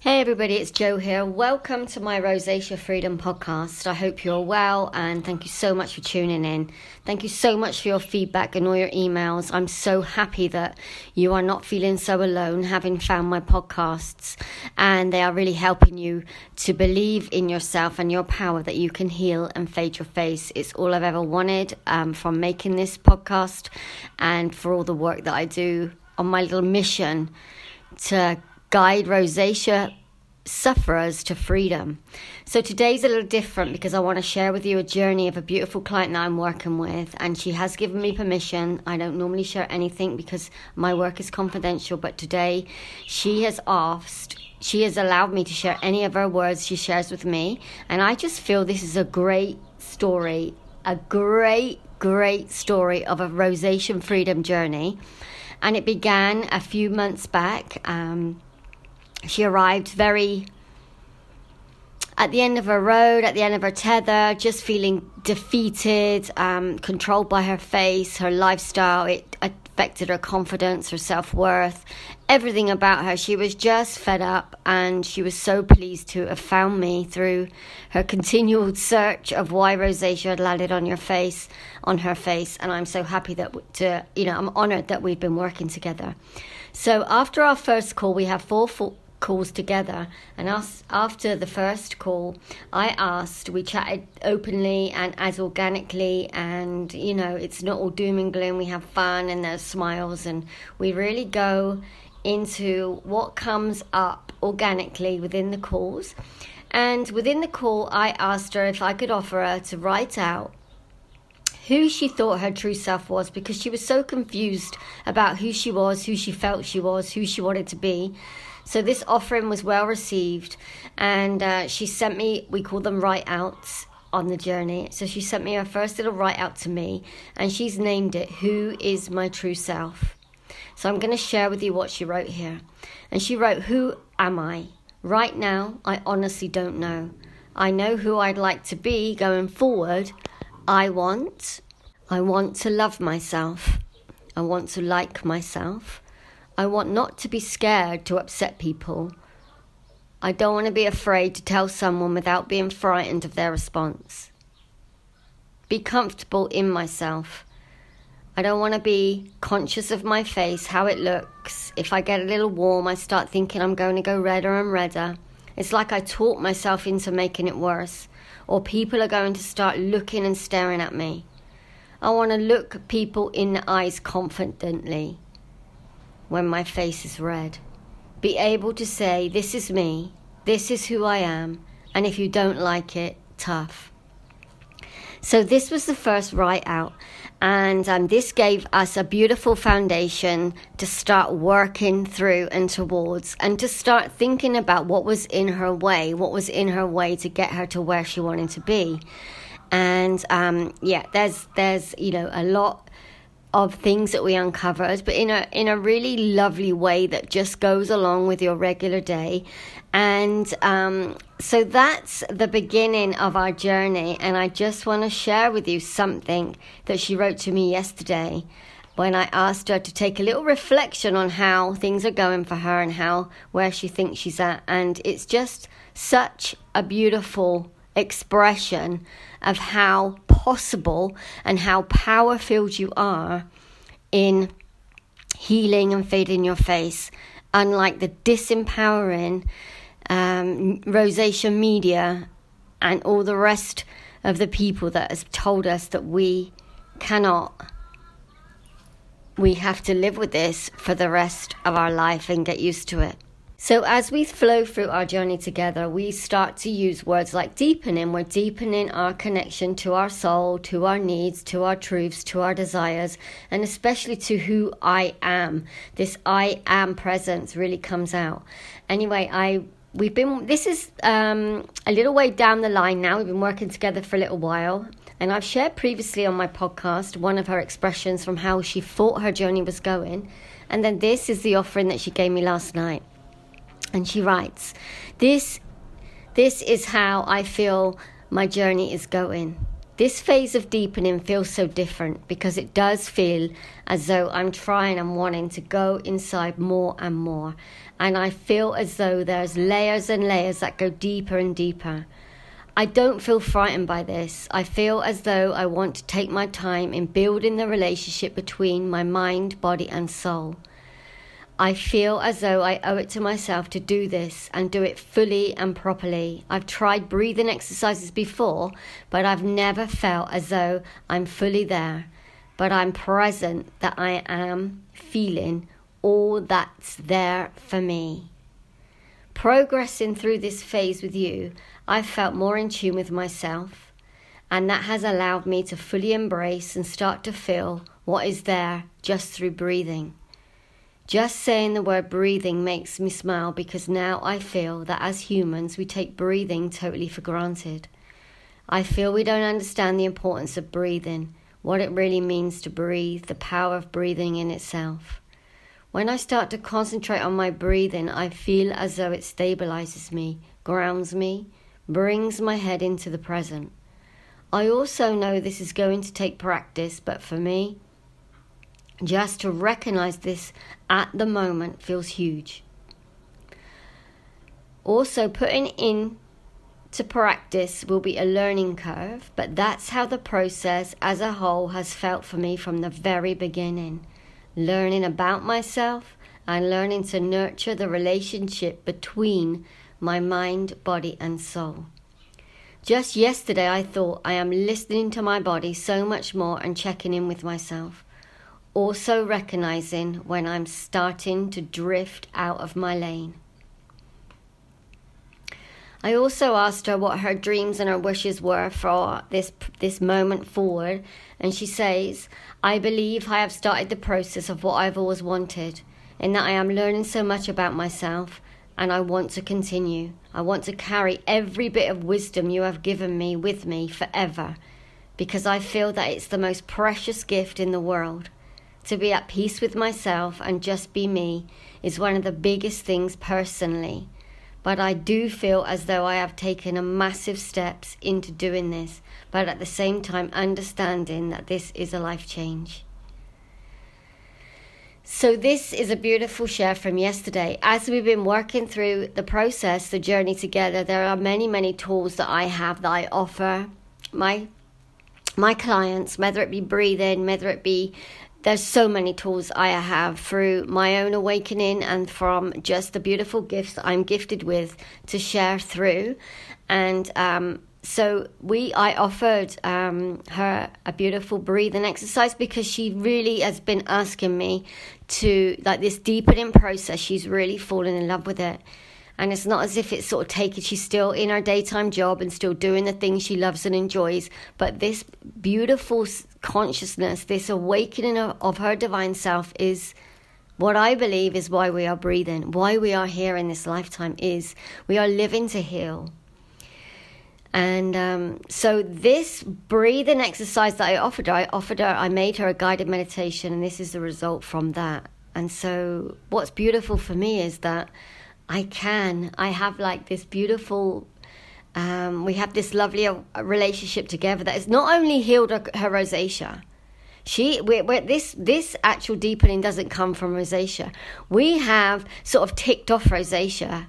Hey everybody, it's Joe here. Welcome to my Rosacea Freedom podcast. I hope you're well and thank you so much for tuning in. Thank you so much for your feedback and all your emails. I'm so happy that you are not feeling so alone having found my podcasts and they are really helping you to believe in yourself and your power that you can heal and fade your face. It's all I've ever wanted um, from making this podcast and for all the work that I do on my little mission to guide rosacea sufferers to freedom. So today's a little different because I want to share with you a journey of a beautiful client that I'm working with, and she has given me permission. I don't normally share anything because my work is confidential, but today she has asked. She has allowed me to share any of her words she shares with me, and I just feel this is a great story, a great, great story of a rosacea freedom journey. And it began a few months back. Um, she arrived very at the end of her road, at the end of her tether, just feeling defeated, um, controlled by her face, her lifestyle. It affected her confidence, her self worth, everything about her. She was just fed up, and she was so pleased to have found me through her continual search of why rosacea had landed on your face, on her face. And I'm so happy that to, you know, I'm honoured that we've been working together. So after our first call, we have four full calls together. And us, after the first call, I asked, we chatted openly and as organically, and you know, it's not all doom and gloom. We have fun and there's smiles, and we really go into what comes up organically within the calls. And within the call, I asked her if I could offer her to write out who she thought her true self was because she was so confused about who she was, who she felt she was, who she wanted to be. So this offering was well received, and uh, she sent me, we call them write outs on the journey. So she sent me her first little write out to me, and she's named it Who is My True Self? So I'm going to share with you what she wrote here. And she wrote, Who am I? Right now, I honestly don't know. I know who I'd like to be going forward. I want, I want to love myself. I want to like myself. I want not to be scared to upset people. I don't want to be afraid to tell someone without being frightened of their response. Be comfortable in myself. I don't want to be conscious of my face, how it looks. If I get a little warm, I start thinking I'm going to go redder and redder. It's like I talk myself into making it worse, or people are going to start looking and staring at me. I want to look people in the eyes confidently when my face is red. Be able to say, This is me, this is who I am, and if you don't like it, tough. So, this was the first write out, and um, this gave us a beautiful foundation to start working through and towards, and to start thinking about what was in her way, what was in her way to get her to where she wanted to be. And um, yeah, there's there's you know a lot of things that we uncovered, but in a in a really lovely way that just goes along with your regular day. And um, so that's the beginning of our journey. And I just want to share with you something that she wrote to me yesterday when I asked her to take a little reflection on how things are going for her and how where she thinks she's at. And it's just such a beautiful expression of how possible and how power filled you are in healing and fading your face, unlike the disempowering um, rosacea media and all the rest of the people that has told us that we cannot we have to live with this for the rest of our life and get used to it. So, as we flow through our journey together, we start to use words like deepening. We're deepening our connection to our soul, to our needs, to our truths, to our desires, and especially to who I am. This I am presence really comes out. Anyway, I we've been this is um, a little way down the line now. We've been working together for a little while. And I've shared previously on my podcast one of her expressions from how she thought her journey was going. And then this is the offering that she gave me last night. And she writes, This this is how I feel my journey is going. This phase of deepening feels so different because it does feel as though I'm trying and wanting to go inside more and more. And I feel as though there's layers and layers that go deeper and deeper. I don't feel frightened by this. I feel as though I want to take my time in building the relationship between my mind, body, and soul. I feel as though I owe it to myself to do this and do it fully and properly. I've tried breathing exercises before, but I've never felt as though I'm fully there. But I'm present that I am feeling all that's there for me. Progressing through this phase with you, I've felt more in tune with myself, and that has allowed me to fully embrace and start to feel what is there just through breathing. Just saying the word breathing makes me smile because now I feel that as humans we take breathing totally for granted. I feel we don't understand the importance of breathing, what it really means to breathe, the power of breathing in itself. When I start to concentrate on my breathing, I feel as though it stabilizes me, grounds me, brings my head into the present. I also know this is going to take practice, but for me, just to recognize this at the moment feels huge. Also, putting in to practice will be a learning curve, but that's how the process as a whole has felt for me from the very beginning. Learning about myself and learning to nurture the relationship between my mind, body, and soul. Just yesterday, I thought I am listening to my body so much more and checking in with myself also recognizing when I'm starting to drift out of my lane. I also asked her what her dreams and her wishes were for this this moment forward, and she says, "I believe I have started the process of what I've always wanted, in that I am learning so much about myself, and I want to continue. I want to carry every bit of wisdom you have given me with me forever, because I feel that it's the most precious gift in the world." To be at peace with myself and just be me is one of the biggest things personally. But I do feel as though I have taken a massive steps into doing this, but at the same time understanding that this is a life change. So, this is a beautiful share from yesterday. As we've been working through the process, the journey together, there are many, many tools that I have that I offer my my clients, whether it be breathing, whether it be there's so many tools I have through my own awakening and from just the beautiful gifts I'm gifted with to share through. And um, so we, I offered um, her a beautiful breathing exercise because she really has been asking me to like this deepening process. She's really fallen in love with it. And it's not as if it's sort of taken, she's still in her daytime job and still doing the things she loves and enjoys. But this beautiful consciousness, this awakening of, of her divine self is what I believe is why we are breathing, why we are here in this lifetime is we are living to heal. And um, so, this breathing exercise that I offered her, I offered her, I made her a guided meditation, and this is the result from that. And so, what's beautiful for me is that I can. I have like this beautiful. Um, we have this lovely uh, relationship together that has not only healed her, her rosacea. She, we're, we're, this this actual deepening doesn't come from rosacea. We have sort of ticked off rosacea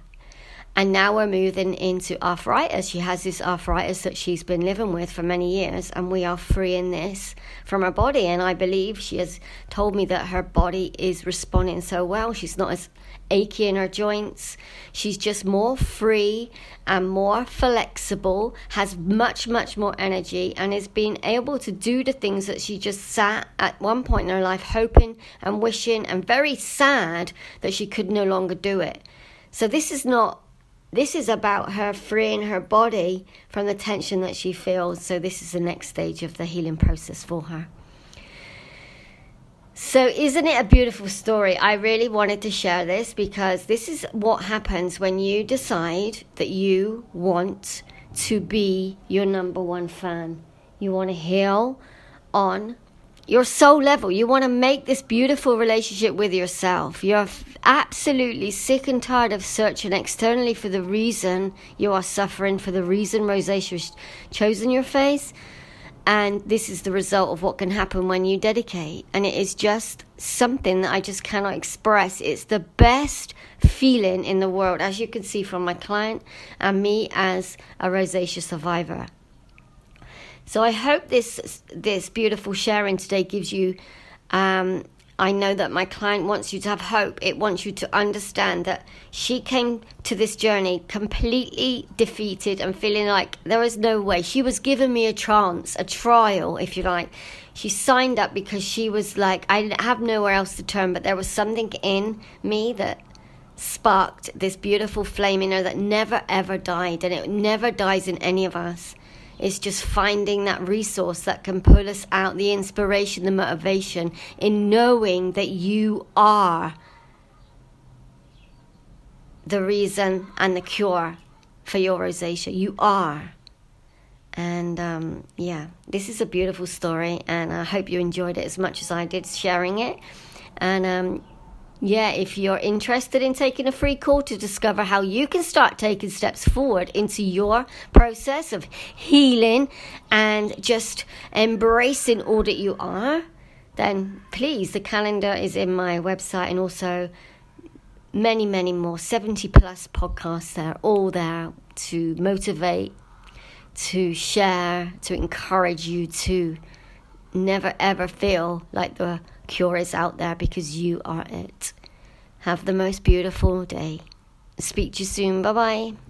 and now we're moving into arthritis. She has this arthritis that she's been living with for many years, and we are freeing this from her body. And I believe she has told me that her body is responding so well. She's not as achy in her joints. She's just more free and more flexible, has much, much more energy, and is being able to do the things that she just sat at one point in her life hoping and wishing and very sad that she could no longer do it. So, this is not this is about her freeing her body from the tension that she feels. So, this is the next stage of the healing process for her. So, isn't it a beautiful story? I really wanted to share this because this is what happens when you decide that you want to be your number one fan. You want to heal on your soul level. You want to make this beautiful relationship with yourself. You're absolutely sick and tired of searching externally for the reason you are suffering, for the reason rosacea has chosen your face. And this is the result of what can happen when you dedicate. And it is just something that I just cannot express. It's the best feeling in the world, as you can see from my client and me as a rosacea survivor. So I hope this this beautiful sharing today gives you um, I know that my client wants you to have hope. It wants you to understand that she came to this journey completely defeated and feeling like there was no way. She was giving me a chance, a trial, if you like. She signed up because she was like, I have nowhere else to turn, but there was something in me that sparked this beautiful flame in her that never ever died, and it never dies in any of us. It's just finding that resource that can pull us out, the inspiration, the motivation in knowing that you are the reason and the cure for your rosacea. You are. And um, yeah, this is a beautiful story, and I hope you enjoyed it as much as I did sharing it. And um, yeah, if you're interested in taking a free call to discover how you can start taking steps forward into your process of healing and just embracing all that you are, then please, the calendar is in my website and also many, many more 70 plus podcasts there, all there to motivate, to share, to encourage you to never ever feel like the cure is out there because you are it. Have the most beautiful day. Speak to you soon. Bye bye.